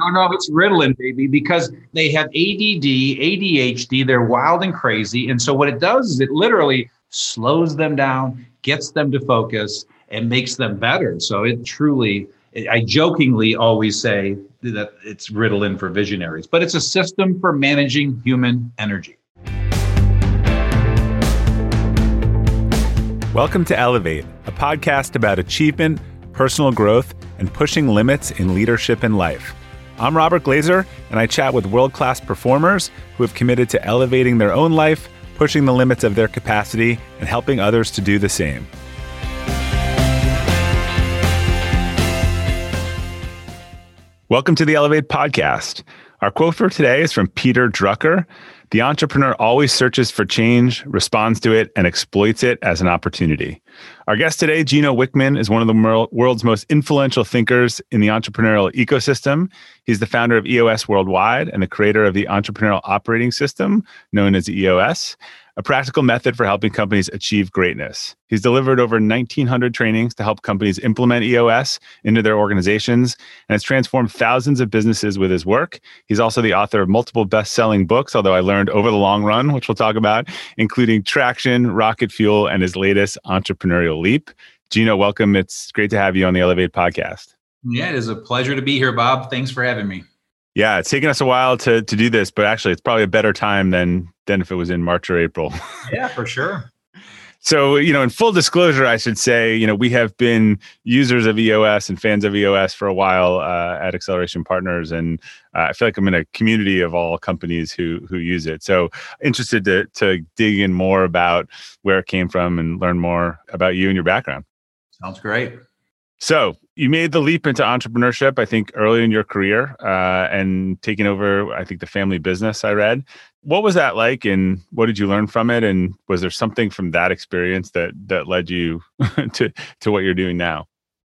No, no, it's Ritalin, baby, because they have ADD, ADHD. They're wild and crazy. And so what it does is it literally slows them down, gets them to focus, and makes them better. So it truly, I jokingly always say that it's Ritalin for visionaries, but it's a system for managing human energy. Welcome to Elevate, a podcast about achievement, personal growth, and pushing limits in leadership and life. I'm Robert Glazer, and I chat with world class performers who have committed to elevating their own life, pushing the limits of their capacity, and helping others to do the same. Welcome to the Elevate podcast. Our quote for today is from Peter Drucker The entrepreneur always searches for change, responds to it, and exploits it as an opportunity. Our guest today, Gino Wickman, is one of the world's most influential thinkers in the entrepreneurial ecosystem. He's the founder of EOS Worldwide and the creator of the Entrepreneurial Operating System, known as EOS, a practical method for helping companies achieve greatness. He's delivered over 1,900 trainings to help companies implement EOS into their organizations and has transformed thousands of businesses with his work. He's also the author of multiple best selling books, although I learned over the long run, which we'll talk about, including Traction, Rocket Fuel, and his latest Entrepreneurial Leap. Gino, welcome. It's great to have you on the Elevate podcast. Yeah, it is a pleasure to be here, Bob. Thanks for having me. Yeah, it's taken us a while to to do this, but actually, it's probably a better time than than if it was in March or April. yeah, for sure. So, you know, in full disclosure, I should say, you know, we have been users of EOS and fans of EOS for a while uh, at Acceleration Partners, and uh, I feel like I'm in a community of all companies who who use it. So, interested to to dig in more about where it came from and learn more about you and your background. Sounds great. So, you made the leap into entrepreneurship, I think, early in your career, uh, and taking over, I think, the family business. I read. What was that like, and what did you learn from it? And was there something from that experience that that led you to to what you're doing now?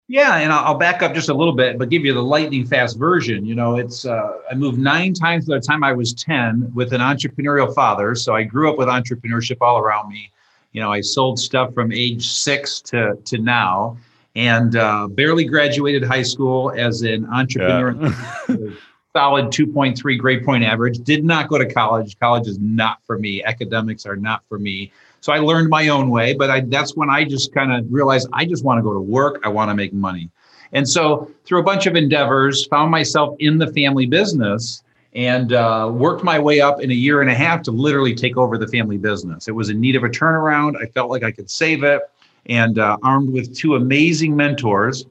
Yeah, and I'll back up just a little bit, but give you the lightning fast version. You know, it's uh, I moved nine times by the time I was ten with an entrepreneurial father, so I grew up with entrepreneurship all around me. You know, I sold stuff from age six to to now and uh, barely graduated high school as an entrepreneur. Yeah. solid 2.3 grade point average. Did not go to college. College is not for me. Academics are not for me. So I learned my own way, but I, that's when I just kind of realized I just want to go to work. I want to make money. And so through a bunch of endeavors, found myself in the family business and uh, worked my way up in a year and a half to literally take over the family business. It was in need of a turnaround. I felt like I could save it and uh, armed with two amazing mentors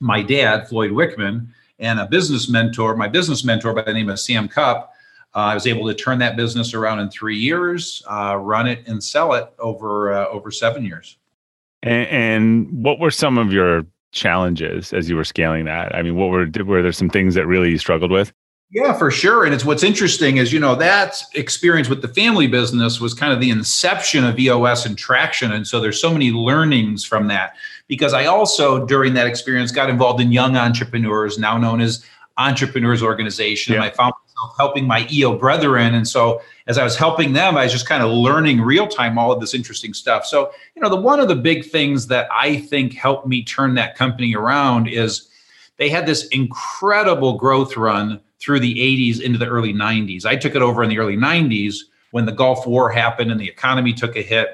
my dad, Floyd Wickman, and a business mentor, my business mentor by the name of Sam Cupp. Uh, I was able to turn that business around in three years, uh, run it and sell it over uh, over seven years. And, and, what were some of your challenges as you were scaling that? I mean, what were were there some things that really you struggled with? Yeah, for sure. And it's what's interesting is, you know, that experience with the family business was kind of the inception of EOS and traction. And so there's so many learnings from that because I also, during that experience, got involved in young entrepreneurs, now known as Entrepreneurs Organization. Yeah. And I found myself helping my EO brethren. And so as I was helping them, I was just kind of learning real time all of this interesting stuff. So, you know, the one of the big things that I think helped me turn that company around is they had this incredible growth run through the 80s into the early 90s. I took it over in the early 90s when the Gulf War happened and the economy took a hit.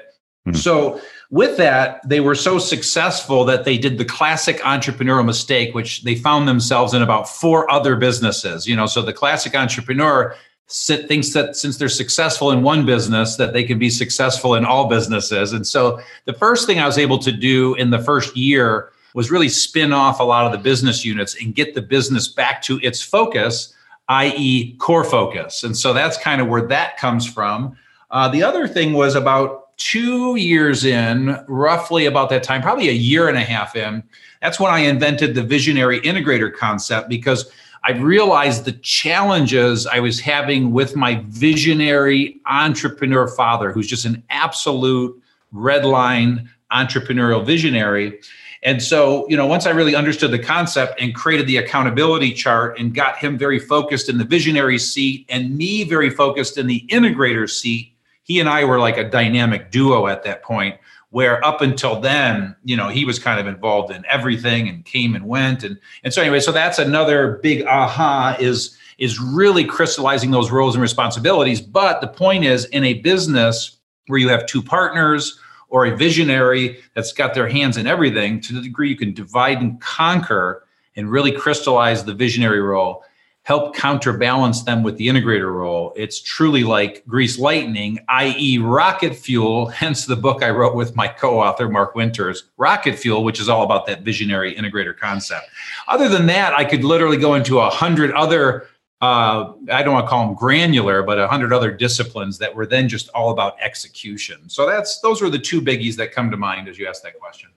Mm-hmm. So, with that, they were so successful that they did the classic entrepreneurial mistake, which they found themselves in about four other businesses. You know, so the classic entrepreneur thinks that since they're successful in one business, that they can be successful in all businesses. And so, the first thing I was able to do in the first year was really spin off a lot of the business units and get the business back to its focus, i.e., core focus. And so that's kind of where that comes from. Uh, the other thing was about two years in, roughly about that time, probably a year and a half in, that's when I invented the visionary integrator concept because I realized the challenges I was having with my visionary entrepreneur father, who's just an absolute red line entrepreneurial visionary. And so, you know, once I really understood the concept and created the accountability chart and got him very focused in the visionary seat and me very focused in the integrator seat, he and I were like a dynamic duo at that point where up until then, you know, he was kind of involved in everything and came and went. And, and so anyway, so that's another big aha is, is really crystallizing those roles and responsibilities. But the point is in a business where you have two partners or a visionary that's got their hands in everything to the degree you can divide and conquer and really crystallize the visionary role help counterbalance them with the integrator role. It's truly like grease lightning, i.e., rocket fuel, hence the book I wrote with my co author, Mark Winters, Rocket Fuel, which is all about that visionary integrator concept. Other than that, I could literally go into a hundred other. Uh, I don't want to call them granular, but a hundred other disciplines that were then just all about execution. So that's those are the two biggies that come to mind as you ask that question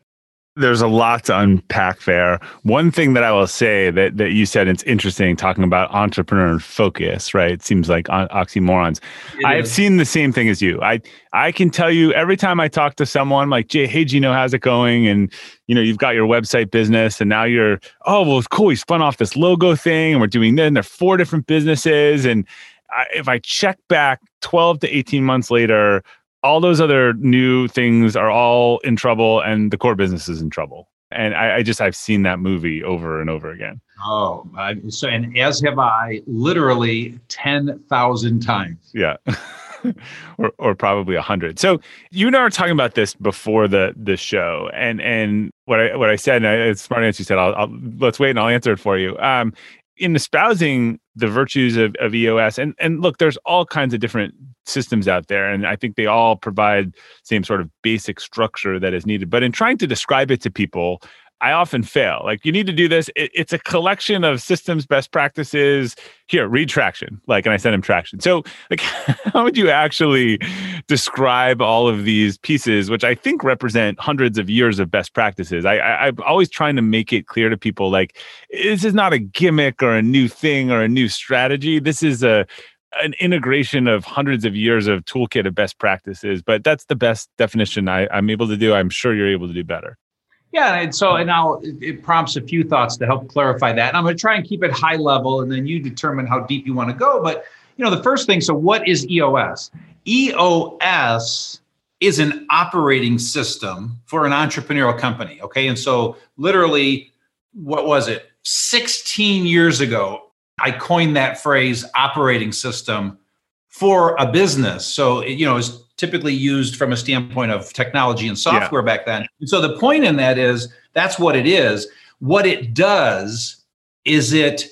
there's a lot to unpack there. One thing that I will say that that you said it's interesting talking about entrepreneur focus, right? It seems like oxymorons. I have seen the same thing as you. I I can tell you every time I talk to someone like, Jay, hey Gino, how's it going? And you know, you've got your website business, and now you're, oh well, it's cool. We spun off this logo thing, and we're doing this. And there are four different businesses, and I, if I check back 12 to 18 months later, all those other new things are all in trouble and the core business is in trouble and I, I, just I've seen that movie over and over again. Oh, uh, so and as have I, literally ten thousand times. Yeah, or or probably a hundred. So you and I were talking about this before the the show, and and what I what I said, and I, it's smart answer you said. I'll, I'll, let's wait and I'll answer it for you. Um, in espousing the virtues of, of EOS, and and look, there's all kinds of different systems out there, and I think they all provide same sort of basic structure that is needed. But in trying to describe it to people, I often fail. Like you need to do this. It, it's a collection of systems best practices. Here, read traction. Like, and I send him traction. So, like, how would you actually describe all of these pieces, which I think represent hundreds of years of best practices? I, I, I'm always trying to make it clear to people, like, this is not a gimmick or a new thing or a new strategy. This is a an integration of hundreds of years of toolkit of best practices. But that's the best definition I, I'm able to do. I'm sure you're able to do better. Yeah, and so and now it prompts a few thoughts to help clarify that. And I'm going to try and keep it high level, and then you determine how deep you want to go. But you know, the first thing. So, what is EOS? EOS is an operating system for an entrepreneurial company. Okay, and so literally, what was it? 16 years ago, I coined that phrase operating system for a business. So, you know, it's typically used from a standpoint of technology and software yeah. back then. And so the point in that is that's what it is. What it does is it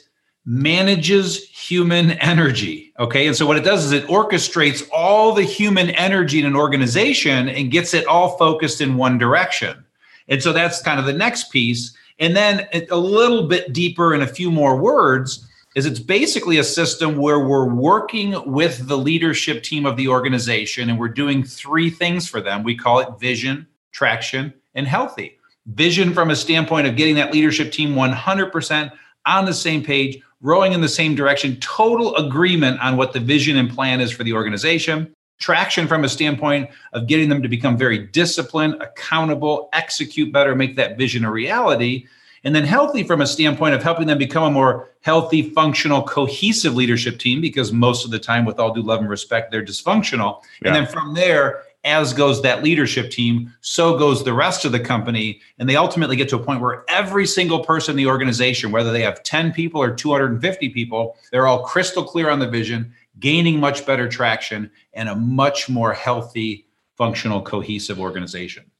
manages human energy. Okay. And so what it does is it orchestrates all the human energy in an organization and gets it all focused in one direction. And so that's kind of the next piece. And then a little bit deeper in a few more words, is it's basically a system where we're working with the leadership team of the organization and we're doing three things for them. We call it vision, traction, and healthy. Vision from a standpoint of getting that leadership team 100% on the same page, rowing in the same direction, total agreement on what the vision and plan is for the organization. Traction from a standpoint of getting them to become very disciplined, accountable, execute better, make that vision a reality and then healthy from a standpoint of helping them become a more healthy, functional, cohesive leadership team, because most of the time, with all due love and respect, they're dysfunctional. Yeah. And then from there, as goes that leadership team, so goes the rest of the company. And they ultimately get to a point where every single person in the organization, whether they have 10 people or 250 people, they're all crystal clear on the vision, gaining much better traction and a much more healthy, functional, cohesive organization.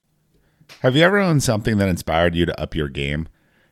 Have you ever owned something that inspired you to up your game?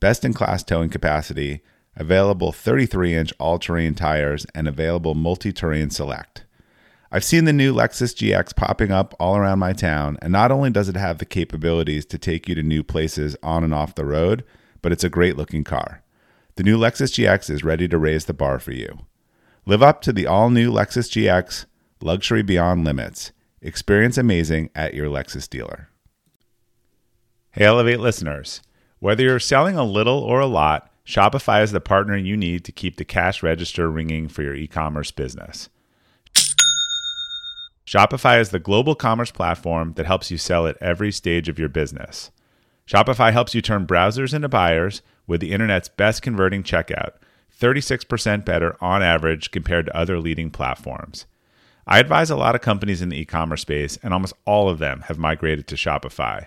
best in class towing capacity, available 33 inch all terrain tires, and available multi terrain select. I've seen the new Lexus GX popping up all around my town, and not only does it have the capabilities to take you to new places on and off the road, but it's a great looking car. The new Lexus GX is ready to raise the bar for you. Live up to the all new Lexus GX, luxury beyond limits. Experience amazing at your Lexus dealer. Hey, Elevate listeners. Whether you're selling a little or a lot, Shopify is the partner you need to keep the cash register ringing for your e commerce business. Shopify is the global commerce platform that helps you sell at every stage of your business. Shopify helps you turn browsers into buyers with the internet's best converting checkout, 36% better on average compared to other leading platforms. I advise a lot of companies in the e commerce space, and almost all of them have migrated to Shopify.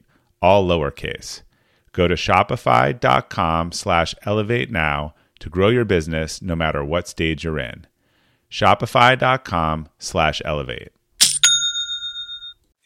all lowercase. Go to shopify.com slash elevate now to grow your business no matter what stage you're in. Shopify.com slash elevate.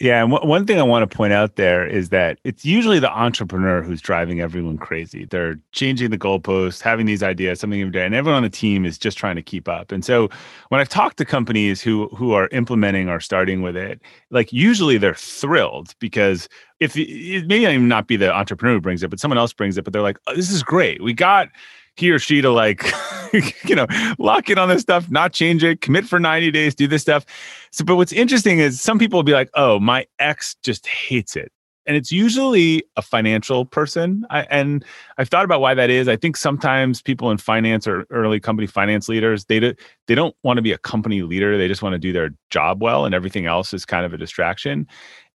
Yeah, and w- one thing I want to point out there is that it's usually the entrepreneur who's driving everyone crazy. They're changing the goalposts, having these ideas, something every day, and everyone on the team is just trying to keep up. And so, when I've talked to companies who who are implementing or starting with it, like usually they're thrilled because if it may even not be the entrepreneur who brings it, but someone else brings it, but they're like, oh, "This is great. We got." he or she to like, you know, lock in on this stuff, not change it, commit for 90 days, do this stuff. So, but what's interesting is some people will be like, oh, my ex just hates it. And it's usually a financial person. I, and I've thought about why that is. I think sometimes people in finance or early company finance leaders, they, do, they don't want to be a company leader. They just want to do their job well, and everything else is kind of a distraction.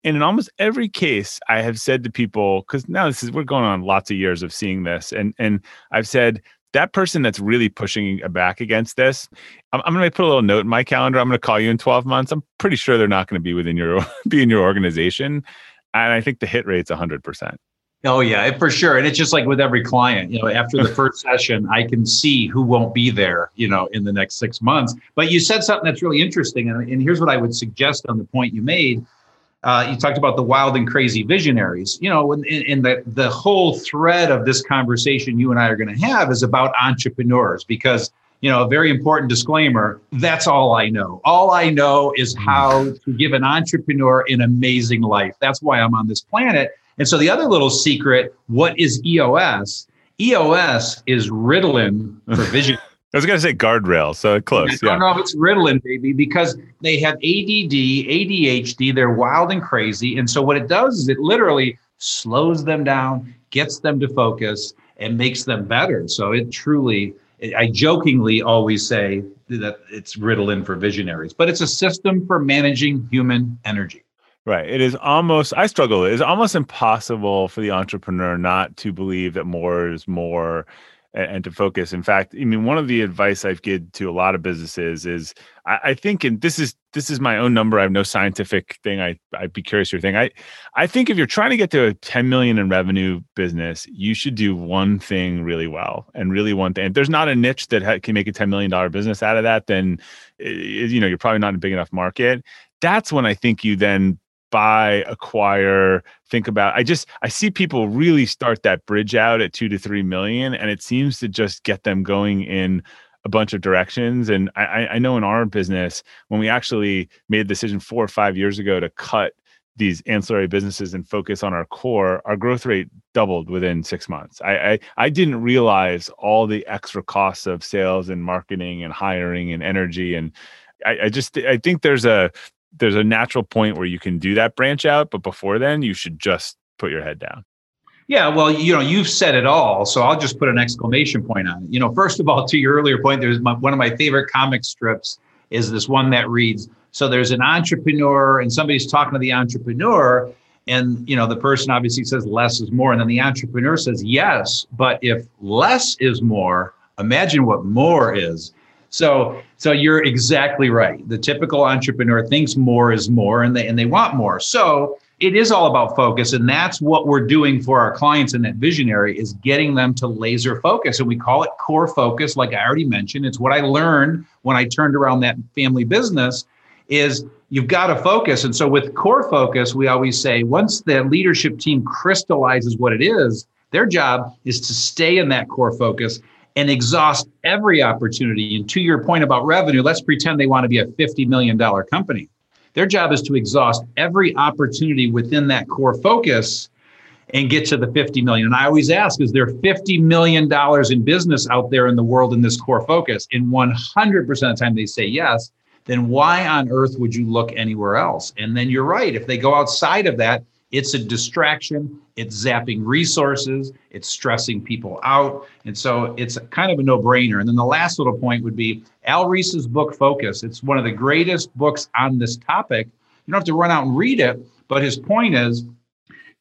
And in almost every case, I have said to people, because now this is we're going on lots of years of seeing this, and and I've said that person that's really pushing back against this, I'm, I'm going to put a little note in my calendar. I'm going to call you in 12 months. I'm pretty sure they're not going to be within your be in your organization, and I think the hit rate's 100 percent. Oh yeah, for sure. And it's just like with every client, you know, after the first session, I can see who won't be there, you know, in the next six months. But you said something that's really interesting. And, and here's what I would suggest on the point you made uh, you talked about the wild and crazy visionaries. You know, in, in the the whole thread of this conversation you and I are going to have is about entrepreneurs because you know a very important disclaimer. That's all I know. All I know is hmm. how to give an entrepreneur an amazing life. That's why I'm on this planet. And so the other little secret, what is EOS? EOS is Ritalin for vision. I was going to say guardrail, so close. Yeah. no, it's Ritalin, baby, because they have ADD, ADHD. They're wild and crazy. And so what it does is it literally slows them down, gets them to focus, and makes them better. So it truly, I jokingly always say that it's Ritalin for visionaries, but it's a system for managing human energy. Right. It is almost, I struggle. It's almost impossible for the entrepreneur not to believe that more is more and, and to focus. In fact, I mean, one of the advice I've given to a lot of businesses is I, I, think, and this is this is my own number. I have no scientific thing. I I'd be curious your thing. I I think if you're trying to get to a 10 million in revenue business, you should do one thing really well, and really one thing. If there's not a niche that ha- can make a 10 million dollar business out of that, then eh, you know you're probably not in a big enough market. That's when I think you then buy, acquire, think about. I just I see people really start that bridge out at two to three million, and it seems to just get them going in a bunch of directions. And I, I know in our business, when we actually made a decision four or five years ago to cut these ancillary businesses and focus on our core, our growth rate doubled within six months. I, I, I didn't realize all the extra costs of sales and marketing and hiring and energy and I, I just I think there's a there's a natural point where you can do that branch out, but before then, you should just put your head down. Yeah, well, you know, you've said it all, so I'll just put an exclamation point on it. You know, first of all, to your earlier point, there's my, one of my favorite comic strips is this one that reads, so there's an entrepreneur and somebody's talking to the entrepreneur and you know the person obviously says less is more and then the entrepreneur says yes, but if less is more, imagine what more is. So, so you're exactly right. The typical entrepreneur thinks more is more, and they and they want more. So it is all about focus, and that's what we're doing for our clients in that visionary is getting them to laser focus, and we call it core focus. Like I already mentioned, it's what I learned when I turned around that family business. is you've got to focus. And so with core focus, we always say once the leadership team crystallizes what it is, their job is to stay in that core focus and exhaust every opportunity. And to your point about revenue, let's pretend they want to be a $50 million company. Their job is to exhaust every opportunity within that core focus and get to the 50 million. And I always ask, is there 50 million dollars in business out there in the world in this core focus? And 100% of the time they say yes, then why on earth would you look anywhere else? And then you're right. If they go outside of that, it's a distraction, it's zapping resources, it's stressing people out. And so it's kind of a no brainer. And then the last little point would be Al Ries's book, Focus. It's one of the greatest books on this topic. You don't have to run out and read it, but his point is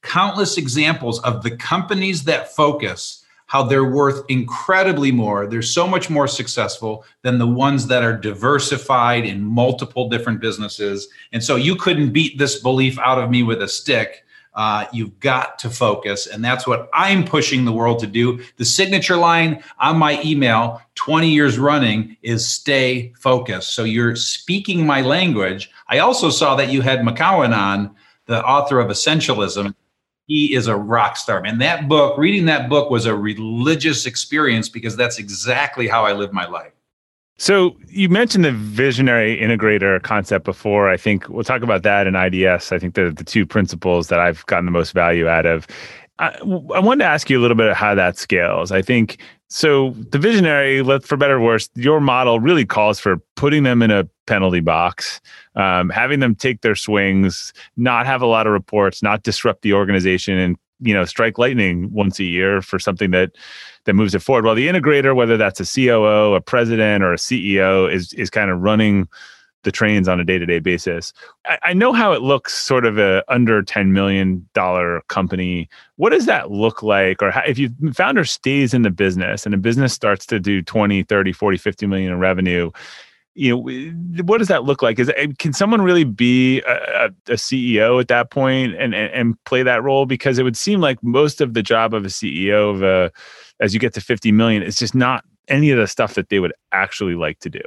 countless examples of the companies that focus how they're worth incredibly more. They're so much more successful than the ones that are diversified in multiple different businesses. And so you couldn't beat this belief out of me with a stick. Uh, you've got to focus. And that's what I'm pushing the world to do. The signature line on my email, 20 years running, is stay focused. So you're speaking my language. I also saw that you had McKeown on, the author of Essentialism he is a rock star. And that book, reading that book was a religious experience because that's exactly how I live my life. So you mentioned the visionary integrator concept before. I think we'll talk about that in IDS. I think they're the two principles that I've gotten the most value out of. I, I wanted to ask you a little bit of how that scales. I think so. The visionary, for better or worse, your model really calls for putting them in a penalty box, um, having them take their swings, not have a lot of reports, not disrupt the organization, and you know strike lightning once a year for something that that moves it forward. While the integrator, whether that's a COO, a president, or a CEO, is is kind of running the trains on a day-to-day basis. I, I know how it looks sort of a under $10 million company. What does that look like? Or how, if you founder stays in the business and the business starts to do 20, 30, 40, 50 million in revenue, you know what does that look like is can someone really be a, a, ceo at that point and, and, and play that role because it would seem like most of the job of a ceo of a as you get to 50 million is just not any of the stuff that they would actually like to do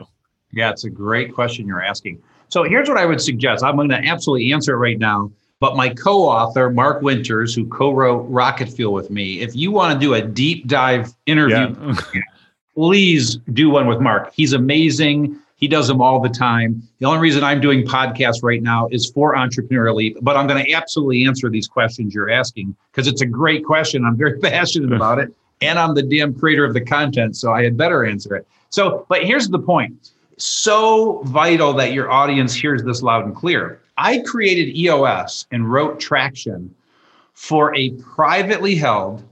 yeah it's a great question you're asking so here's what i would suggest i'm going to absolutely answer it right now but my co-author mark winters who co-wrote rocket fuel with me if you want to do a deep dive interview yeah. please do one with mark he's amazing he does them all the time. The only reason I'm doing podcasts right now is for Entrepreneurial Leap, but I'm going to absolutely answer these questions you're asking because it's a great question. I'm very passionate about it. And I'm the damn creator of the content, so I had better answer it. So, but here's the point so vital that your audience hears this loud and clear. I created EOS and wrote Traction for a privately held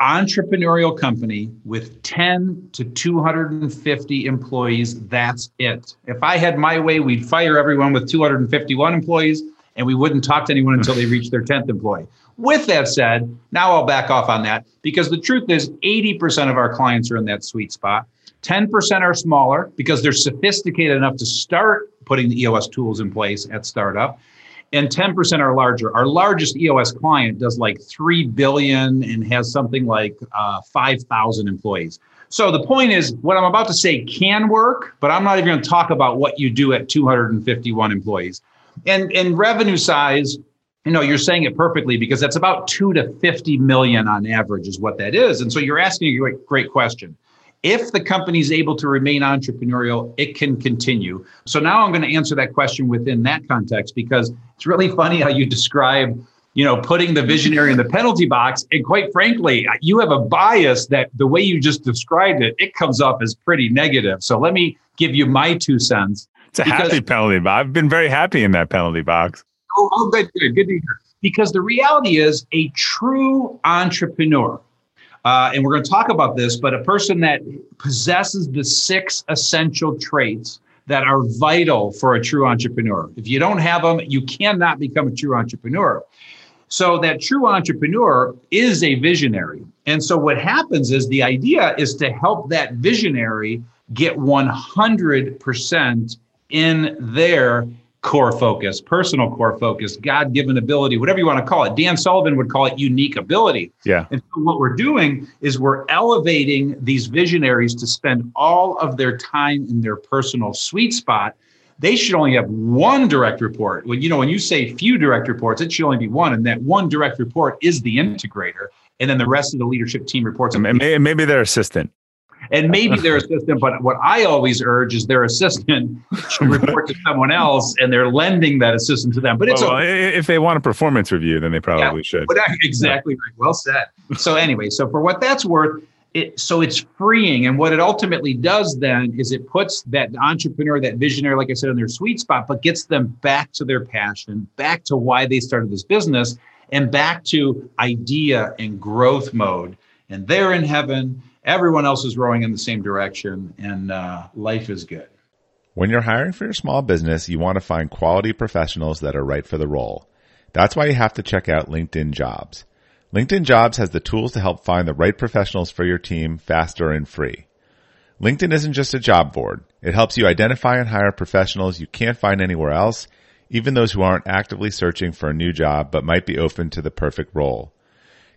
entrepreneurial company with 10 to 250 employees. That's it. If I had my way, we'd fire everyone with 251 employees and we wouldn't talk to anyone until they reached their 10th employee. With that said, now I'll back off on that because the truth is 80% of our clients are in that sweet spot. 10% are smaller because they're sophisticated enough to start putting the EOS tools in place at startup and 10% are larger. Our largest EOS client does like 3 billion and has something like uh, 5,000 employees. So the point is, what I'm about to say can work, but I'm not even going to talk about what you do at 251 employees. And and revenue size, you know, you're saying it perfectly because that's about two to 50 million on average is what that is. And so you're asking a great, great question if the company is able to remain entrepreneurial, it can continue. So now I'm going to answer that question within that context because it's really funny how you describe, you know, putting the visionary in the penalty box. And quite frankly, you have a bias that the way you just described it, it comes off as pretty negative. So let me give you my two cents. It's a happy penalty box. I've been very happy in that penalty box. Oh, oh good, good, good to hear. Because the reality is, a true entrepreneur uh, and we're going to talk about this, but a person that possesses the six essential traits that are vital for a true entrepreneur. If you don't have them, you cannot become a true entrepreneur. So, that true entrepreneur is a visionary. And so, what happens is the idea is to help that visionary get 100% in their core focus, personal core focus, God given ability, whatever you want to call it. Dan Sullivan would call it unique ability. Yeah. And so what we're doing is we're elevating these visionaries to spend all of their time in their personal sweet spot they should only have one direct report. When you know when you say few direct reports, it should only be one, and that one direct report is the integrator, and then the rest of the leadership team reports. And maybe their assistant. And maybe their assistant, but what I always urge is their assistant should report to someone else, and they're lending that assistant to them. But it's well, okay. if they want a performance review, then they probably yeah, should. But exactly right. Well said. So anyway, so for what that's worth, it, so it's freeing. And what it ultimately does then is it puts that entrepreneur, that visionary, like I said, in their sweet spot, but gets them back to their passion, back to why they started this business, and back to idea and growth mode. And they're in heaven. Everyone else is rowing in the same direction, and uh, life is good. When you're hiring for your small business, you want to find quality professionals that are right for the role. That's why you have to check out LinkedIn Jobs. LinkedIn Jobs has the tools to help find the right professionals for your team faster and free. LinkedIn isn't just a job board. It helps you identify and hire professionals you can't find anywhere else, even those who aren't actively searching for a new job but might be open to the perfect role.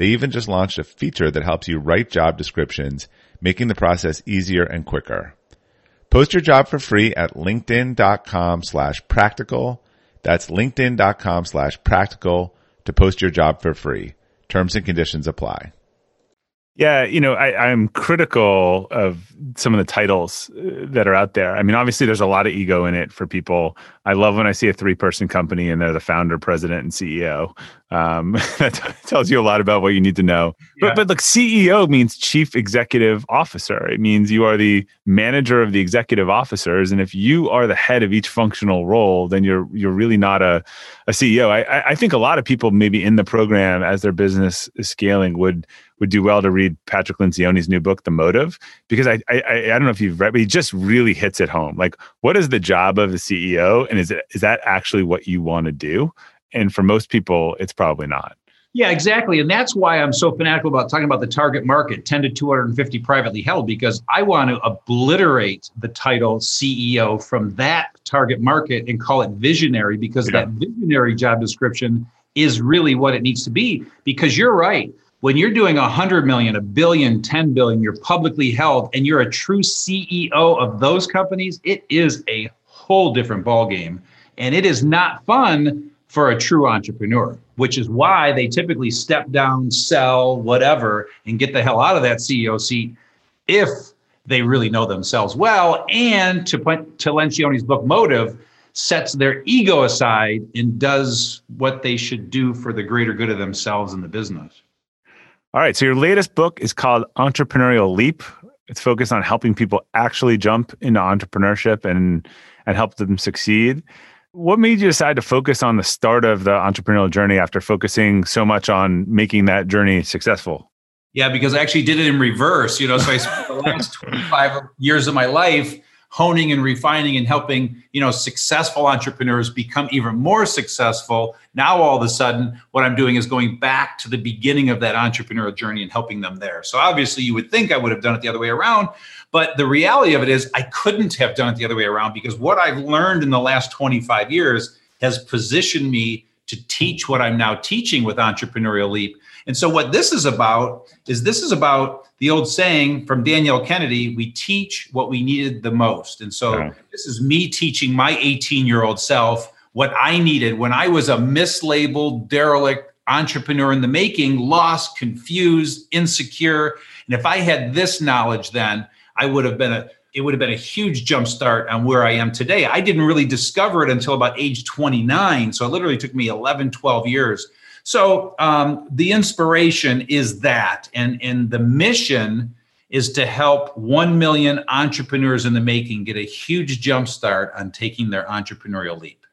They even just launched a feature that helps you write job descriptions, making the process easier and quicker. Post your job for free at linkedin.com slash practical. That's linkedin.com slash practical to post your job for free. Terms and conditions apply. Yeah, you know, I, I'm critical of some of the titles uh, that are out there. I mean, obviously, there's a lot of ego in it for people. I love when I see a three person company and they're the founder, president, and CEO. Um, that tells you a lot about what you need to know. Yeah. But but look, CEO means chief executive officer. It means you are the manager of the executive officers, and if you are the head of each functional role, then you're you're really not a a CEO. I I think a lot of people maybe in the program as their business is scaling would would do well to read Patrick Lencioni's new book, The Motive, because I, I I don't know if you've read, but he just really hits it home. Like, what is the job of the CEO, and is it is that actually what you want to do? And for most people, it's probably not. Yeah, exactly. And that's why I'm so fanatical about talking about the target market, 10 to 250 privately held, because I want to obliterate the title CEO from that target market and call it visionary, because yeah. that visionary job description is really what it needs to be. Because you're right. When you're doing 100 million, a billion, 10 billion, you're publicly held and you're a true CEO of those companies, it is a whole different ballgame. And it is not fun for a true entrepreneur, which is why they typically step down, sell, whatever, and get the hell out of that CEO seat if they really know themselves well. And to put to Lencioni's book Motive sets their ego aside and does what they should do for the greater good of themselves and the business. All right. So your latest book is called Entrepreneurial Leap. It's focused on helping people actually jump into entrepreneurship and and help them succeed. What made you decide to focus on the start of the entrepreneurial journey after focusing so much on making that journey successful? Yeah, because I actually did it in reverse. You know, so I spent the last 25 years of my life honing and refining and helping you know successful entrepreneurs become even more successful. Now all of a sudden what i'm doing is going back to the beginning of that entrepreneurial journey and helping them there. So obviously you would think i would have done it the other way around but the reality of it is i couldn't have done it the other way around because what i've learned in the last 25 years has positioned me to teach what i'm now teaching with entrepreneurial leap and so what this is about is this is about the old saying from Danielle Kennedy, we teach what we needed the most. And so this is me teaching my 18 year old self what I needed when I was a mislabeled, derelict entrepreneur in the making, lost, confused, insecure. And if I had this knowledge then, I would have been a it would have been a huge jump start on where I am today. I didn't really discover it until about age 29. So it literally took me 11, 12 years so um, the inspiration is that, and and the mission is to help 1 million entrepreneurs in the making get a huge jump start on taking their entrepreneurial leap.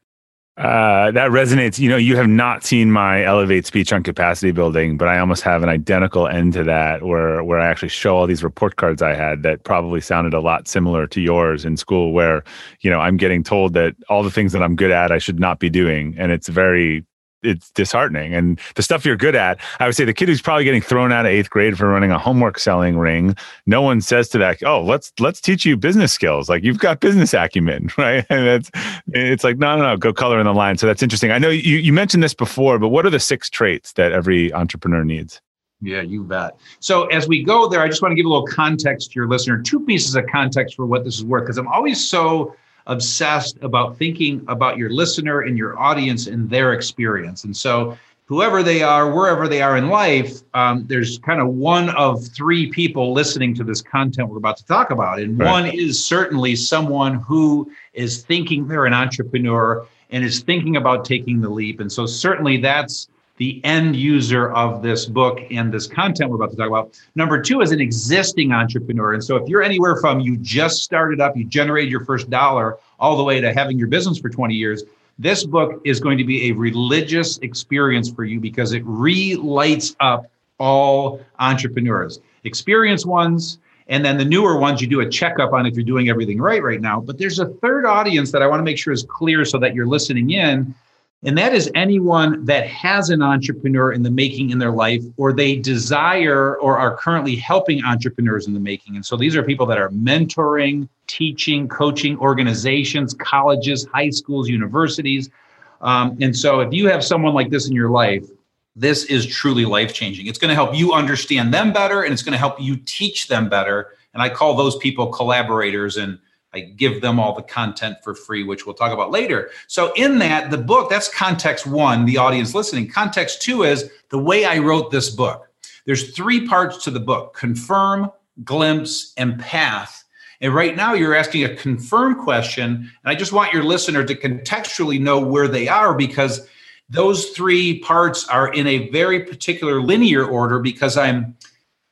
Uh, that resonates. You know, you have not seen my Elevate speech on capacity building, but I almost have an identical end to that where where I actually show all these report cards I had that probably sounded a lot similar to yours in school where, you know, I'm getting told that all the things that I'm good at I should not be doing. And it's very it's disheartening. And the stuff you're good at, I would say the kid who's probably getting thrown out of eighth grade for running a homework selling ring, no one says to that, oh, let's let's teach you business skills. Like you've got business acumen, right? And it's it's like, no, no, no, go color in the line. So that's interesting. I know you, you mentioned this before, but what are the six traits that every entrepreneur needs? Yeah, you bet. So as we go there, I just want to give a little context to your listener, two pieces of context for what this is worth, because I'm always so obsessed about thinking about your listener and your audience and their experience. And so, whoever they are, wherever they are in life, um, there's kind of one of three people listening to this content we're about to talk about. And right. one is certainly someone who is thinking they're an entrepreneur and is thinking about taking the leap. And so, certainly, that's the end user of this book and this content we're about to talk about. Number two is an existing entrepreneur. And so if you're anywhere from you just started up, you generated your first dollar, all the way to having your business for 20 years, this book is going to be a religious experience for you because it relights up all entrepreneurs, experienced ones, and then the newer ones, you do a checkup on if you're doing everything right right now. But there's a third audience that I want to make sure is clear so that you're listening in and that is anyone that has an entrepreneur in the making in their life, or they desire or are currently helping entrepreneurs in the making. And so these are people that are mentoring, teaching, coaching organizations, colleges, high schools, universities. Um, and so if you have someone like this in your life, this is truly life changing. It's going to help you understand them better and it's going to help you teach them better. And I call those people collaborators and I give them all the content for free, which we'll talk about later. So, in that, the book, that's context one, the audience listening. Context two is the way I wrote this book. There's three parts to the book confirm, glimpse, and path. And right now, you're asking a confirm question. And I just want your listener to contextually know where they are because those three parts are in a very particular linear order because I'm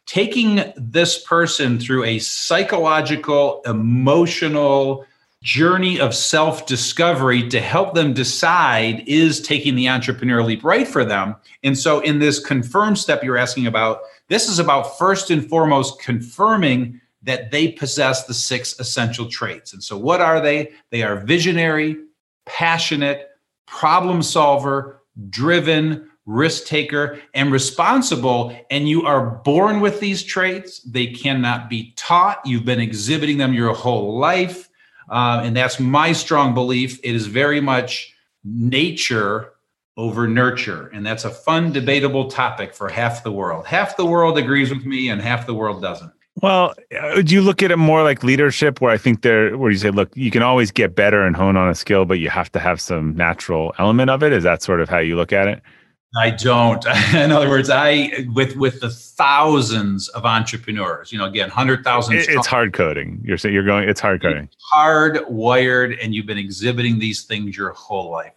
taking this person through a psychological, emotional journey of self discovery to help them decide is taking the entrepreneurial leap right for them. And so, in this confirm step you're asking about, this is about first and foremost confirming that they possess the six essential traits. And so, what are they? They are visionary, passionate, problem solver, driven, risk taker, and responsible. And you are born with these traits. They cannot be taught. You've been exhibiting them your whole life. Uh, and that's my strong belief. It is very much nature over nurture. And that's a fun, debatable topic for half the world. Half the world agrees with me, and half the world doesn't. Well, uh, do you look at it more like leadership, where I think there, where you say, look, you can always get better and hone on a skill, but you have to have some natural element of it? Is that sort of how you look at it? I don't. In other words, I with with the thousands of entrepreneurs, you know, again, hundred thousand. It's hard coding. You're saying you're going. It's hard coding. Hard wired, and you've been exhibiting these things your whole life.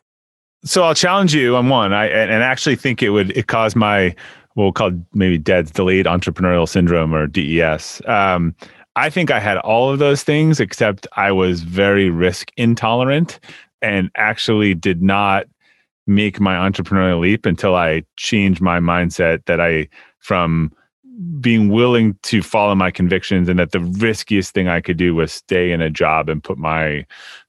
So I'll challenge you on one. I and, and actually think it would it caused my what we'll call maybe DEADS delayed entrepreneurial syndrome or DES. Um, I think I had all of those things, except I was very risk intolerant and actually did not make my entrepreneurial leap until I change my mindset that I from being willing to follow my convictions and that the riskiest thing I could do was stay in a job and put my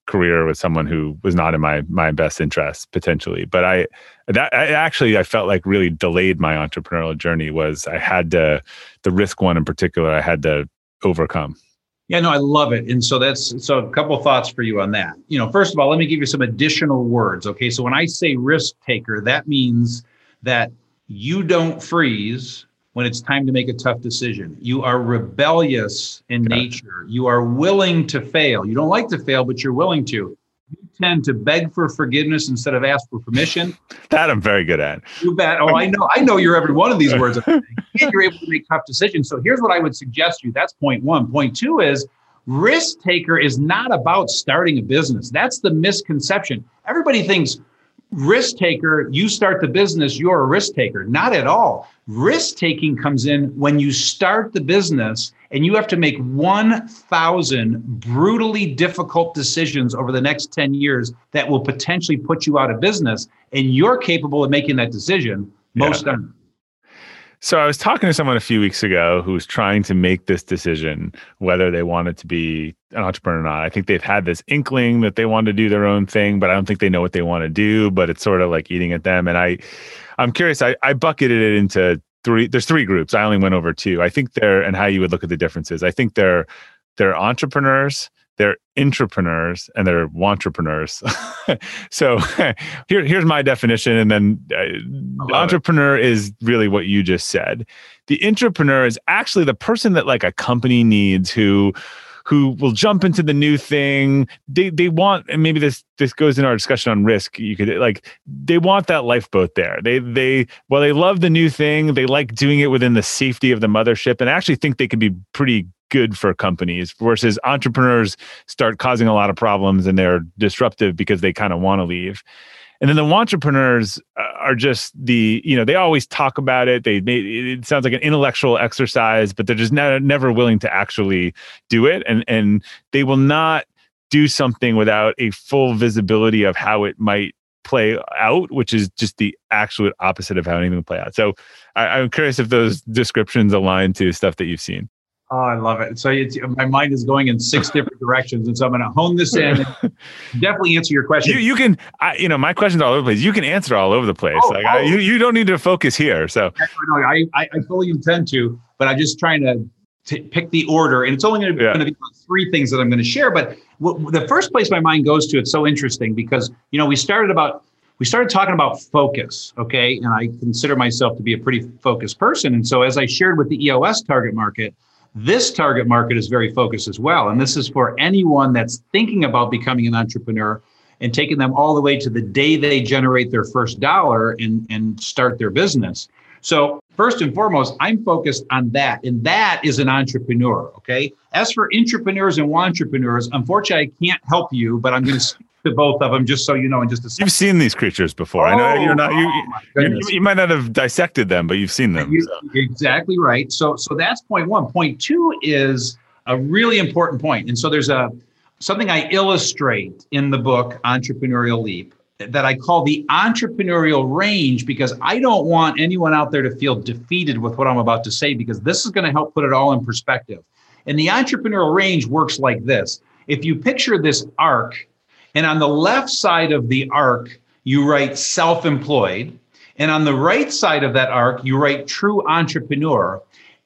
career with someone who was not in my my best interest potentially. But I that I actually I felt like really delayed my entrepreneurial journey was I had to the risk one in particular I had to overcome yeah, no, I love it. And so that's so a couple thoughts for you on that. You know, first of all, let me give you some additional words. Okay. So when I say risk taker, that means that you don't freeze when it's time to make a tough decision. You are rebellious in nature. You are willing to fail. You don't like to fail, but you're willing to you tend to beg for forgiveness instead of ask for permission. That I'm very good at. You bet. Oh, I know. I know you're every one of these words. and you're able to make tough decisions. So here's what I would suggest you. That's point one. Point two is risk taker is not about starting a business. That's the misconception. Everybody thinks risk taker, you start the business, you're a risk taker. Not at all. Risk taking comes in when you start the business and you have to make 1,000 brutally difficult decisions over the next 10 years that will potentially put you out of business. And you're capable of making that decision. Most yeah. aren't. So I was talking to someone a few weeks ago who was trying to make this decision whether they wanted to be an entrepreneur or not. I think they've had this inkling that they want to do their own thing, but I don't think they know what they want to do. But it's sort of like eating at them. And I, I'm curious. I, I bucketed it into three. There's three groups. I only went over two. I think they're and how you would look at the differences. I think they're they're entrepreneurs they're entrepreneurs and they're entrepreneurs. so here, here's my definition. And then uh, entrepreneur it. is really what you just said. The entrepreneur is actually the person that like a company needs who who will jump into the new thing. They they want, and maybe this this goes in our discussion on risk. You could like they want that lifeboat there. They they well they love the new thing. They like doing it within the safety of the mothership, and I actually think they could be pretty good for companies versus entrepreneurs start causing a lot of problems and they're disruptive because they kind of want to leave and then the entrepreneurs uh, are just the you know they always talk about it they, it sounds like an intellectual exercise but they're just ne- never willing to actually do it and and they will not do something without a full visibility of how it might play out, which is just the absolute opposite of how anything will play out. So I, am curious if those descriptions align to stuff that you've seen. Oh, I love it. So my mind is going in six different directions, and so I'm going to hone this in. definitely answer your question. You, you can, I, you know, my question's all over the place. You can answer all over the place. Oh, like oh. I, you, you don't need to focus here. So I, I, I fully intend to, but I'm just trying to t- pick the order, and it's only going to, yeah. be three things that I'm going to share. But w- the first place my mind goes to, it's so interesting because you know we started about we started talking about focus, okay, and I consider myself to be a pretty focused person, and so as I shared with the EOS target market this target market is very focused as well. And this is for anyone that's thinking about becoming an entrepreneur and taking them all the way to the day they generate their first dollar and, and start their business. So, first and foremost, I'm focused on that. And that is an entrepreneur. Okay. As for intrapreneurs and wantrepreneurs, unfortunately, I can't help you, but I'm going to to both of them, just so you know, in just a second. You've seen these creatures before. Oh, I know you're oh, not. You, oh you, you, might not have dissected them, but you've seen them. You, so. Exactly right. So, so that's point one. Point two is a really important point, and so there's a something I illustrate in the book Entrepreneurial Leap that I call the entrepreneurial range because I don't want anyone out there to feel defeated with what I'm about to say because this is going to help put it all in perspective. And the entrepreneurial range works like this. If you picture this arc and on the left side of the arc, you write self employed. And on the right side of that arc, you write true entrepreneur.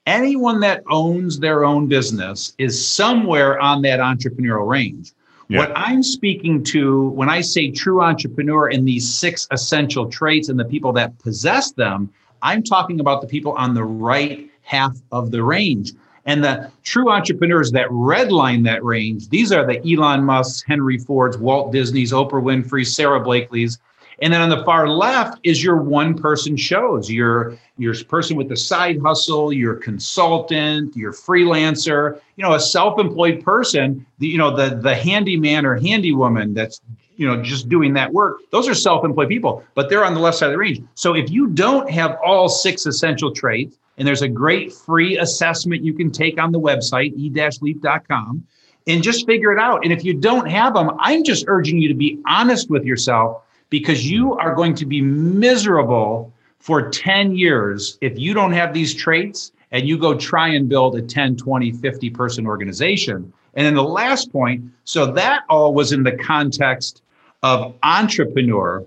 Anyone that owns their own business is somewhere on that entrepreneurial range. Yeah. What I'm speaking to when I say true entrepreneur in these six essential traits and the people that possess them, I'm talking about the people on the right half of the range. And the true entrepreneurs that redline that range, these are the Elon Musks, Henry Fords, Walt Disney's, Oprah Winfrey's, Sara Blakely's. And then on the far left is your one person shows, your your person with the side hustle, your consultant, your freelancer, you know, a self-employed person, the, you know, the the handyman or handywoman that's you know just doing that work those are self-employed people but they're on the left side of the range so if you don't have all six essential traits and there's a great free assessment you can take on the website, e-leap.com, and just figure it out. And if you don't have them, I'm just urging you to be honest with yourself because you are going to be miserable for 10 years if you don't have these traits and you go try and build a 10, 20, 50 person organization. And then the last point so that all was in the context of entrepreneur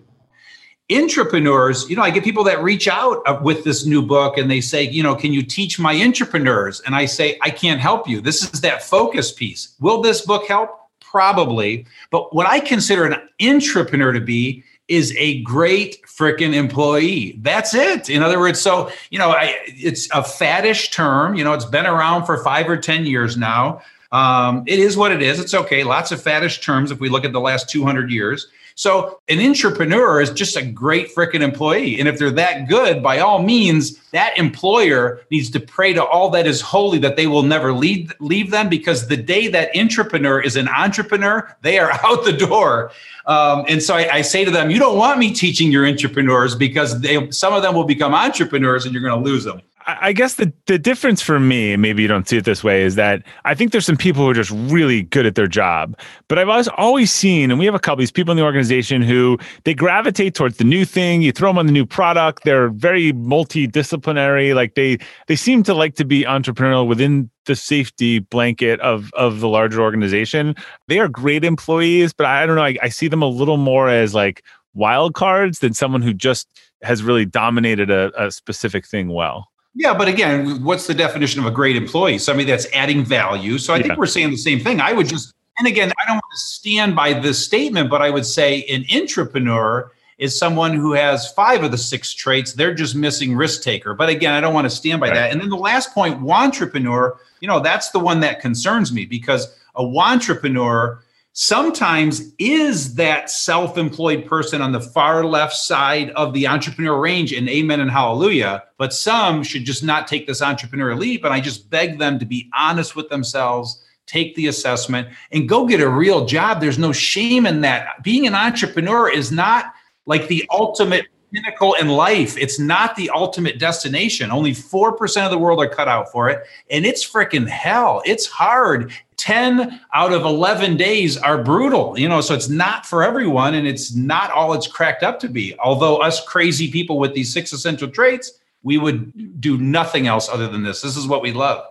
intrapreneurs, you know, I get people that reach out uh, with this new book and they say, you know, can you teach my intrapreneurs? And I say, I can't help you. This is that focus piece. Will this book help? Probably. But what I consider an intrapreneur to be is a great freaking employee. That's it. In other words, so, you know, I, it's a faddish term. You know, it's been around for five or 10 years now. Um, it is what it is. It's okay. Lots of faddish terms if we look at the last 200 years. So an intrapreneur is just a great freaking employee. And if they're that good, by all means, that employer needs to pray to all that is holy that they will never leave, leave them because the day that intrapreneur is an entrepreneur, they are out the door. Um, and so I, I, say to them, you don't want me teaching your intrapreneurs because they, some of them will become entrepreneurs and you're going to lose them. I guess the, the difference for me, maybe you don't see it this way, is that I think there's some people who are just really good at their job. But I've always always seen, and we have a couple of these people in the organization who they gravitate towards the new thing. You throw them on the new product. They're very multidisciplinary. Like they they seem to like to be entrepreneurial within the safety blanket of of the larger organization. They are great employees, but I don't know. I, I see them a little more as like wild cards than someone who just has really dominated a, a specific thing well. Yeah, but again, what's the definition of a great employee? Somebody that's adding value. So I yeah. think we're saying the same thing. I would just, and again, I don't want to stand by this statement, but I would say an intrapreneur is someone who has five of the six traits. They're just missing risk taker. But again, I don't want to stand by right. that. And then the last point, wantrepreneur, you know, that's the one that concerns me because a wantrepreneur sometimes is that self-employed person on the far left side of the entrepreneur range and amen and hallelujah but some should just not take this entrepreneur leap and i just beg them to be honest with themselves take the assessment and go get a real job there's no shame in that being an entrepreneur is not like the ultimate pinnacle in life. It's not the ultimate destination. Only 4% of the world are cut out for it. And it's freaking hell. It's hard. 10 out of 11 days are brutal, you know, so it's not for everyone and it's not all it's cracked up to be. Although, us crazy people with these six essential traits, we would do nothing else other than this. This is what we love.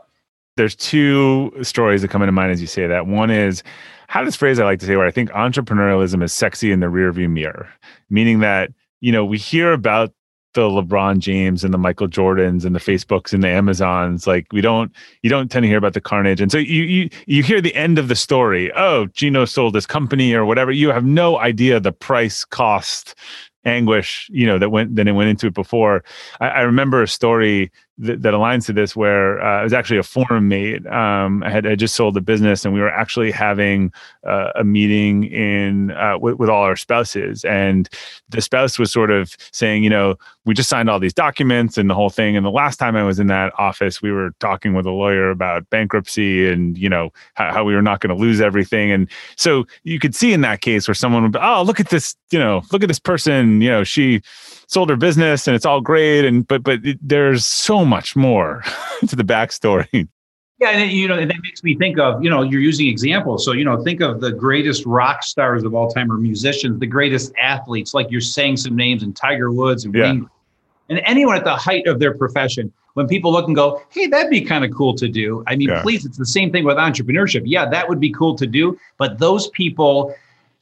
There's two stories that come into mind as you say that. One is, how this phrase I like to say, where I think entrepreneurialism is sexy in the rearview mirror, meaning that, you know, we hear about the LeBron James and the Michael Jordans and the Facebooks and the Amazons. Like we don't, you don't tend to hear about the carnage. And so you you you hear the end of the story. Oh, Gino sold his company or whatever. You have no idea the price cost anguish you know that went then it went into it before I, I remember a story that, that, aligns to this where uh, it was actually a forum mate um, I, had, I just sold a business and we were actually having uh, a meeting in uh, with, with all our spouses. And the spouse was sort of saying you know we just signed all these documents and the whole thing. And the last time i was in that office we were talking with a lawyer about bankruptcy and you know how, how we were not going to lose everything. And so you could see in that case where someone would be, oh look at this you know look at this person you know she sold her business and it's all great and but but it, there's so much more to the backstory yeah, and you know, and that makes me think of, you know, you're using examples. So, you know, think of the greatest rock stars of all time or musicians, the greatest athletes, like you're saying some names and Tiger Woods and yeah. and anyone at the height of their profession. When people look and go, hey, that'd be kind of cool to do. I mean, yeah. please, it's the same thing with entrepreneurship. Yeah, that would be cool to do. But those people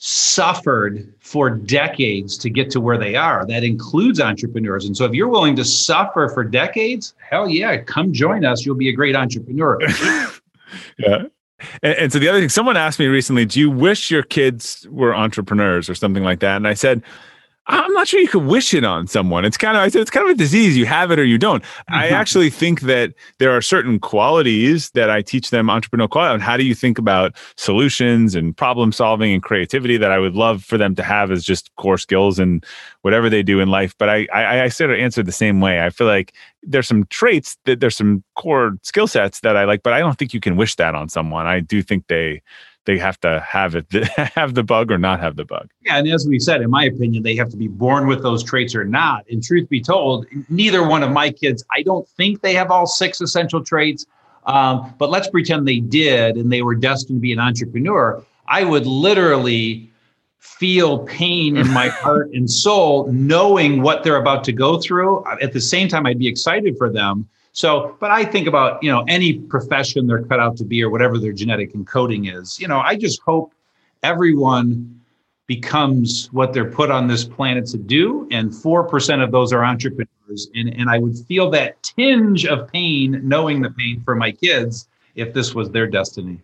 suffered for decades to get to where they are. That includes entrepreneurs. And so if you're willing to suffer for decades, hell yeah, come join us. You'll be a great entrepreneur. yeah. And, and, so the other thing, someone asked me recently, do you wish your kids were entrepreneurs or something like that? And I said, I'm not sure you could wish it on someone. It's kind of I said it's kind of a disease. You have it or you don't. Mm-hmm. I actually think that there are certain qualities that I teach them entrepreneurial quality. How do you think about solutions and problem solving and creativity that I would love for them to have as just core skills and whatever they do in life. But I I, I sort of answer the same way. I feel like there's some traits that there's some core skill sets that I like, but I don't think you can wish that on someone. I do think they they have to have it have the bug or not have the bug. Yeah and as we said in my opinion they have to be born with those traits or not. And truth be told neither one of my kids i don't think they have all six essential traits um, but let's pretend they did and they were destined to be an entrepreneur. I would literally feel pain in my heart and soul knowing what they're about to go through. At the same time i'd be excited for them so, but I think about, you know, any profession they're cut out to be or whatever their genetic encoding is. You know, I just hope everyone becomes what they're put on this planet to do. And 4% of those are entrepreneurs. And, and I would feel that tinge of pain knowing the pain for my kids if this was their destiny.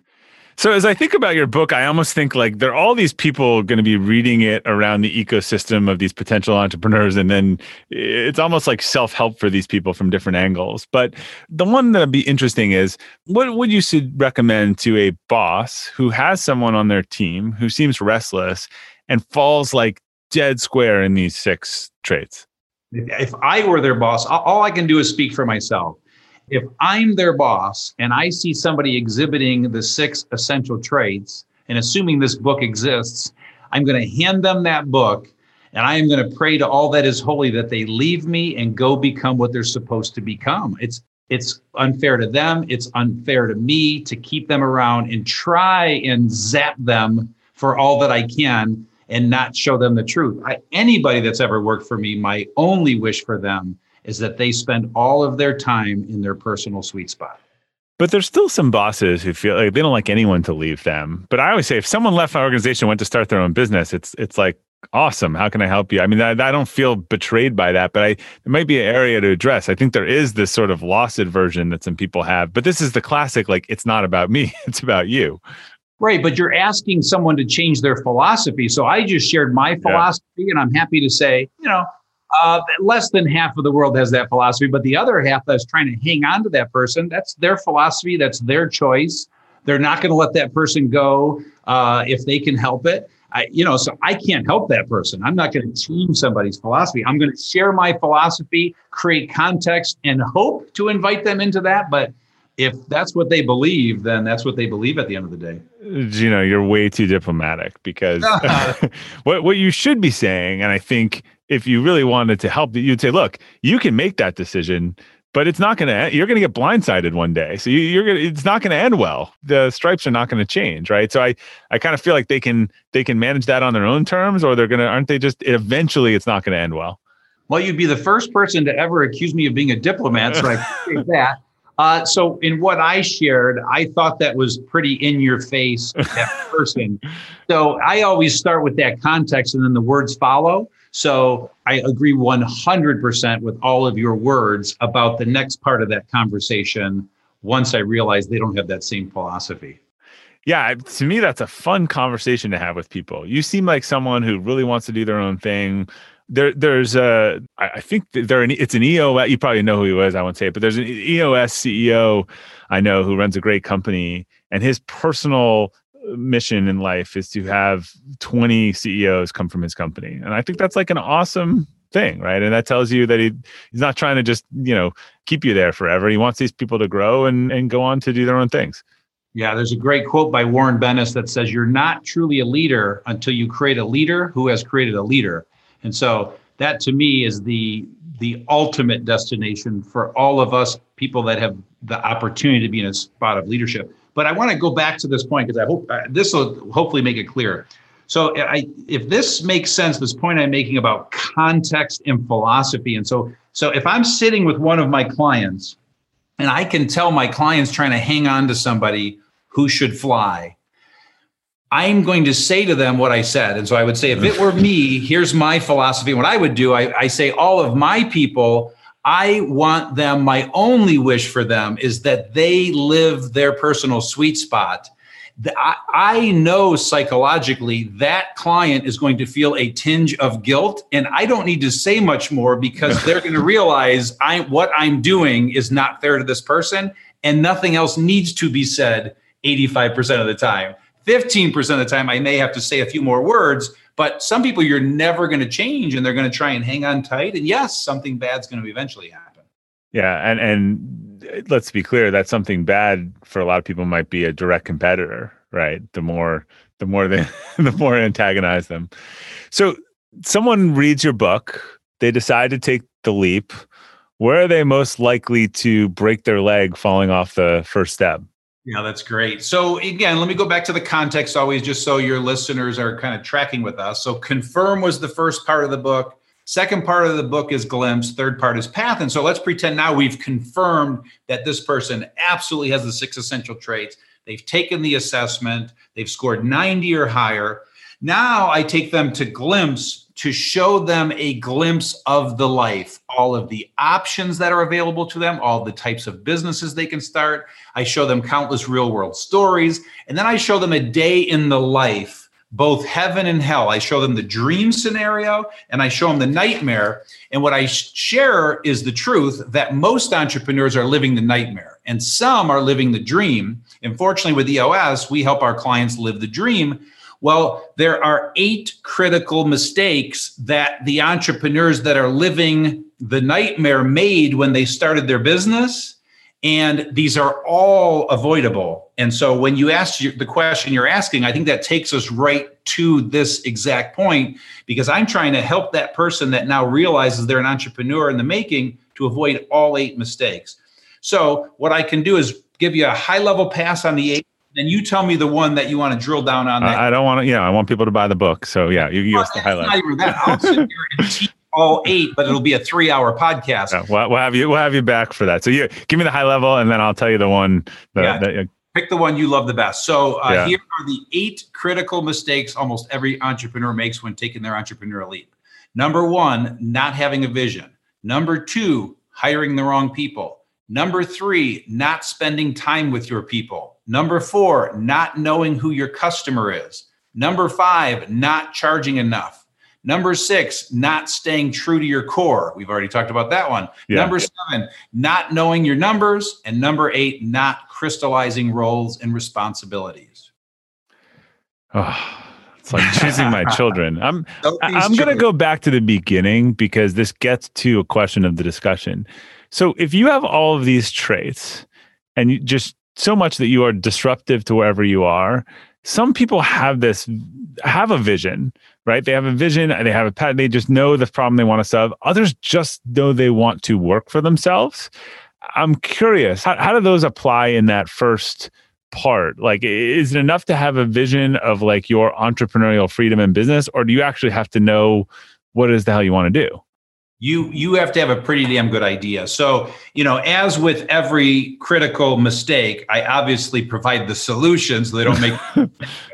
So as I think about your book, I almost think like there are all these people going to be reading it around the ecosystem of these potential entrepreneurs, and then it's almost like self help for these people from different angles. But the one that'd be interesting is what would you recommend to a boss who has someone on their team who seems restless and falls like dead square in these six traits? If I were their boss, all I can do is speak for myself. If I'm their boss and I see somebody exhibiting the six essential traits, and assuming this book exists, I'm going to hand them that book and I am going to pray to all that is holy that they leave me and go become what they're supposed to become. It's it's unfair to them, it's unfair to me to keep them around and try and zap them for all that I can and not show them the truth. I, anybody that's ever worked for me, my only wish for them is that they spend all of their time in their personal sweet spot. But there's still some bosses who feel like they don't like anyone to leave them. But I always say if someone left my organization went to start their own business, it's it's like awesome. How can I help you? I mean, I, I don't feel betrayed by that, but I it might be an area to address. I think there is this sort of lost version that some people have, but this is the classic. Like it's not about me; it's about you. Right, but you're asking someone to change their philosophy. So I just shared my philosophy, yeah. and I'm happy to say, you know, uh, less than half of the world has that philosophy, but the other half that's trying to hang on to that person, that's their philosophy, that's their choice. They're not going to let that person go uh, if they can help it. I, you know, so I can't help that person. I'm not going to change somebody's philosophy. I'm going to share my philosophy, create context, and hope to invite them into that. But if that's what they believe, then that's what they believe at the end of the day. You know, you're way too diplomatic because what what you should be saying, and I think if you really wanted to help, you'd say, look, you can make that decision, but it's not going to, you're going to get blindsided one day. So you, are going to, it's not going to end well. The stripes are not going to change. Right. So I, I kind of feel like they can, they can manage that on their own terms or they're going to, aren't they just, eventually it's not going to end well. Well, you'd be the first person to ever accuse me of being a diplomat. So I appreciate that. Uh, so in what I shared, I thought that was pretty in your face that person. So I always start with that context and then the words follow. So I agree 100% with all of your words about the next part of that conversation once I realize they don't have that same philosophy. Yeah, to me, that's a fun conversation to have with people. You seem like someone who really wants to do their own thing. There, there's a, I think there, it's an EOS. You probably know who he was. I won't say it, but there's an EOS CEO I know who runs a great company, and his personal mission in life is to have 20 CEOs come from his company. And I think that's like an awesome thing, right? And that tells you that he he's not trying to just, you know, keep you there forever. He wants these people to grow and and go on to do their own things. Yeah, there's a great quote by Warren Bennis that says you're not truly a leader until you create a leader who has created a leader. And so that to me is the the ultimate destination for all of us people that have the opportunity to be in a spot of leadership. But I want to go back to this point because I hope uh, this will hopefully make it clear. So I, if this makes sense, this point I'm making about context and philosophy, and so so if I'm sitting with one of my clients, and I can tell my clients trying to hang on to somebody who should fly, I'm going to say to them what I said. And so I would say, if it were me, here's my philosophy. And what I would do, I, I say, all of my people I want them, my only wish for them is that they live their personal sweet spot. I know psychologically that client is going to feel a tinge of guilt, and I don't need to say much more because they're going to realize I what I'm doing is not fair to this person, and nothing else needs to be said 85% of the time. 15% of the time, I may have to say a few more words, but some people you're never going to change and they're going to try and hang on tight. And yes, something bad's going to eventually happen. Yeah. And, and let's be clear that something bad for a lot of people might be a direct competitor, right? The more, the more they, the more antagonize them. So someone reads your book, they decide to take the leap. Where are they most likely to break their leg falling off the first step? Yeah, that's great. So again, let me go back to the context always, just so your listeners are kind of tracking with us. So confirm was the first part of the book. Second part of the book is glimpse. Third part is path. And so let's pretend now we've confirmed that this person absolutely has the six essential traits. They've taken the assessment. They've scored 90 or higher. Now I take them to glimpse to show them a glimpse of the life, all of the options that are available to them, all the types of businesses they can start. I show them countless real world stories. And then I show them a day in the life, both heaven and hell. I show them the dream scenario and I show them the nightmare. And what I share is the truth that most entrepreneurs are living the nightmare and some are living the dream. And fortunately, with EOS, we help our clients live the dream Well, there are eight critical mistakes that the entrepreneurs that are living the nightmare made when they started their business. And these are all avoidable. And so when you ask the question you're asking, I think that takes us right to this exact point because I'm trying to help that person that now realizes they're an entrepreneur in the making to avoid all eight mistakes. So what I can do is give you a high level pass on the eight then you tell me the one that you want to drill down on. That. I don't want to. Yeah, I want people to buy the book. So yeah, you give us the highlight. Not even that. I'll sit here and teach all eight, but it'll be a three-hour podcast. Yeah, we'll, we'll, have you. We'll have you back for that. So you give me the high level, and then I'll tell you the one. That, yeah. Uh, Pick the one you love the best. So uh, yeah. here are the eight critical mistakes almost every entrepreneur makes when taking their entrepreneurial leap. Number one, not having a vision. Number two, hiring the wrong people. Number three, not spending time with your people. Number four, not knowing who your customer is. Number five, not charging enough. Number six, not staying true to your core. We've already talked about that one. Yeah. Number seven, not knowing your numbers. And number eight, not crystallizing roles and responsibilities. Oh, it's like choosing my children. I'm I'm going to go back to the beginning because this gets to a question of the discussion. So if you have all of these traits and you just so much that you are disruptive to wherever you are. Some people have this, have a vision, right? They have a vision, and they have a pattern, they just know the problem they want to solve. Others just know they want to work for themselves. I'm curious, how, how do those apply in that first part? Like, is it enough to have a vision of like your entrepreneurial freedom and business, or do you actually have to know what is the hell you want to do? You you have to have a pretty damn good idea. So you know as with every critical mistake i obviously provide the solutions so they don't make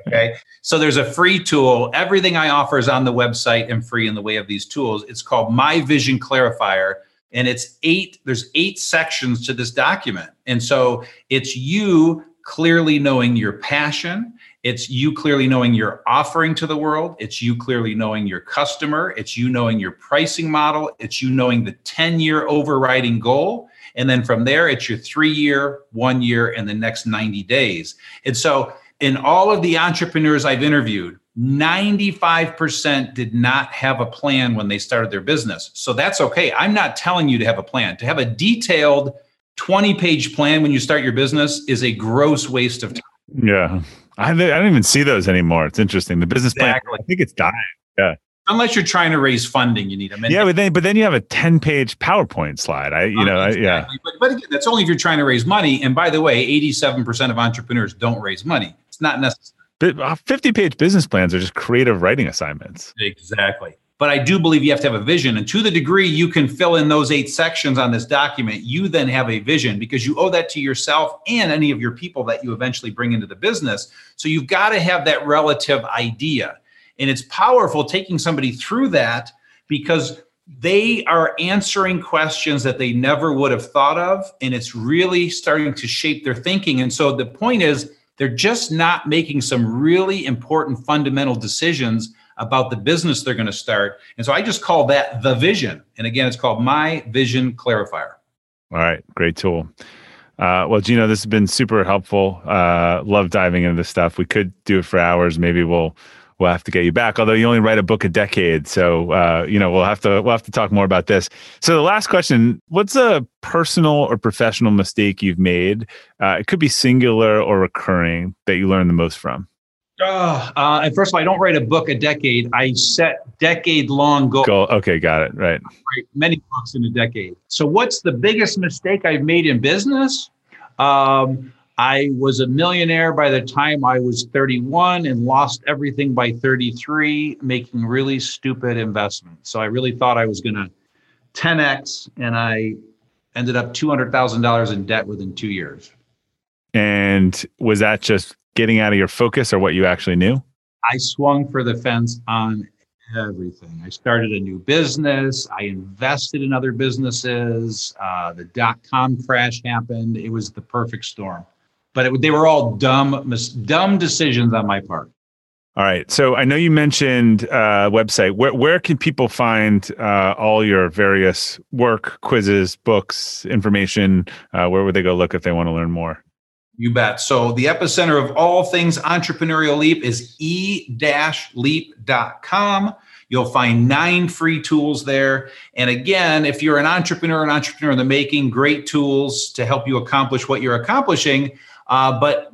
okay? So there's a free tool. Everything i offer is on the website and free in the way of these tools. It's called my vision clarifier and it's eight there's eight sections to this document. And so it's you clearly knowing your passion it's you clearly knowing your offering to the world. It's you clearly knowing your customer. It's you knowing your pricing model. It's you knowing the 10 year overriding goal. And then from there, it's your three year, one year, and the next 90 days. And so, in all of the entrepreneurs I've interviewed, 95% did not have a plan when they started their business. So that's okay. I'm not telling you to have a plan. To have a detailed 20 page plan when you start your business is a gross waste of time. Yeah. I, I don't even see those anymore. It's interesting. The business exactly. plan, I think it's dying. Yeah. Unless you're trying to raise funding, you need them. Yeah, but then but then you have a 10 page PowerPoint slide. I you know, exactly. I, yeah. But, but again, that's only if you're trying to raise money. And by the way, 87% of entrepreneurs don't raise money. It's not necessary. But uh, 50 page business plans are just creative writing assignments. Exactly. But I do believe you have to have a vision. And to the degree you can fill in those eight sections on this document, you then have a vision because you owe that to yourself and any of your people that you eventually bring into the business. So you've got to have that relative idea. And it's powerful taking somebody through that because they are answering questions that they never would have thought of. And it's really starting to shape their thinking. And so the point is, they're just not making some really important fundamental decisions about the business they're going to start. And so I just call that the vision. And again, it's called My Vision Clarifier. All right, great tool. Uh, well, Gino, this has been super helpful. Uh, love diving into this stuff. We could do it for hours. Maybe we'll we'll have to get you back. Although you only write a book a decade, so uh, you know we'll have to we'll have to talk more about this. So the last question: What's a personal or professional mistake you've made? Uh, it could be singular or recurring that you learned the most from. Uh, uh, and first of all, I don't write a book a decade. I set decade long goals. Goal. Okay, got it. Right. Write many books in a decade. So, what's the biggest mistake I've made in business? Um, I was a millionaire by the time I was 31 and lost everything by 33, making really stupid investments. So, I really thought I was going to 10x, and I ended up $200,000 in debt within two years. And was that just getting out of your focus or what you actually knew? I swung for the fence on everything. I started a new business. I invested in other businesses. Uh, the dot com crash happened. It was the perfect storm, but it, they were all dumb, mis- dumb decisions on my part. All right. So I know you mentioned uh, website. Where where can people find uh, all your various work, quizzes, books, information? Uh, where would they go look if they want to learn more? You bet. So the epicenter of all things entrepreneurial leap is e-leap.com. You'll find nine free tools there. And again, if you're an entrepreneur, an entrepreneur in the making, great tools to help you accomplish what you're accomplishing. Uh, but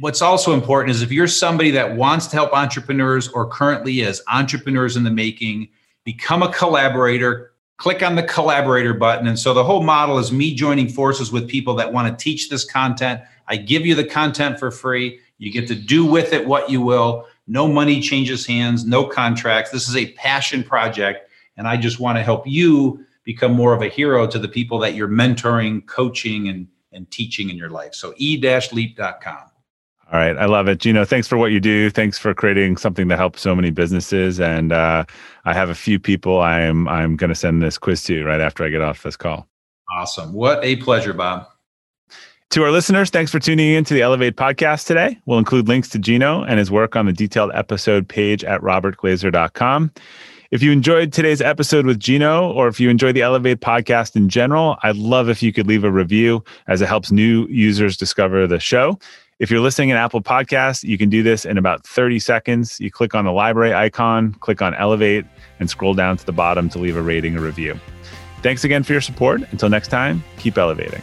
what's also important is if you're somebody that wants to help entrepreneurs or currently is entrepreneurs in the making, become a collaborator, click on the collaborator button. And so the whole model is me joining forces with people that want to teach this content. I give you the content for free. You get to do with it what you will. No money changes hands, no contracts. This is a passion project. And I just want to help you become more of a hero to the people that you're mentoring, coaching, and, and teaching in your life. So e-leap.com. All right. I love it. Gino, thanks for what you do. Thanks for creating something that helps so many businesses. And uh, I have a few people I'm I'm gonna send this quiz to right after I get off this call. Awesome. What a pleasure, Bob. To our listeners, thanks for tuning in to the Elevate podcast today. We'll include links to Gino and his work on the detailed episode page at robertglazer.com. If you enjoyed today's episode with Gino, or if you enjoy the Elevate podcast in general, I'd love if you could leave a review as it helps new users discover the show. If you're listening in Apple Podcasts, you can do this in about 30 seconds. You click on the library icon, click on Elevate, and scroll down to the bottom to leave a rating or review. Thanks again for your support. Until next time, keep elevating.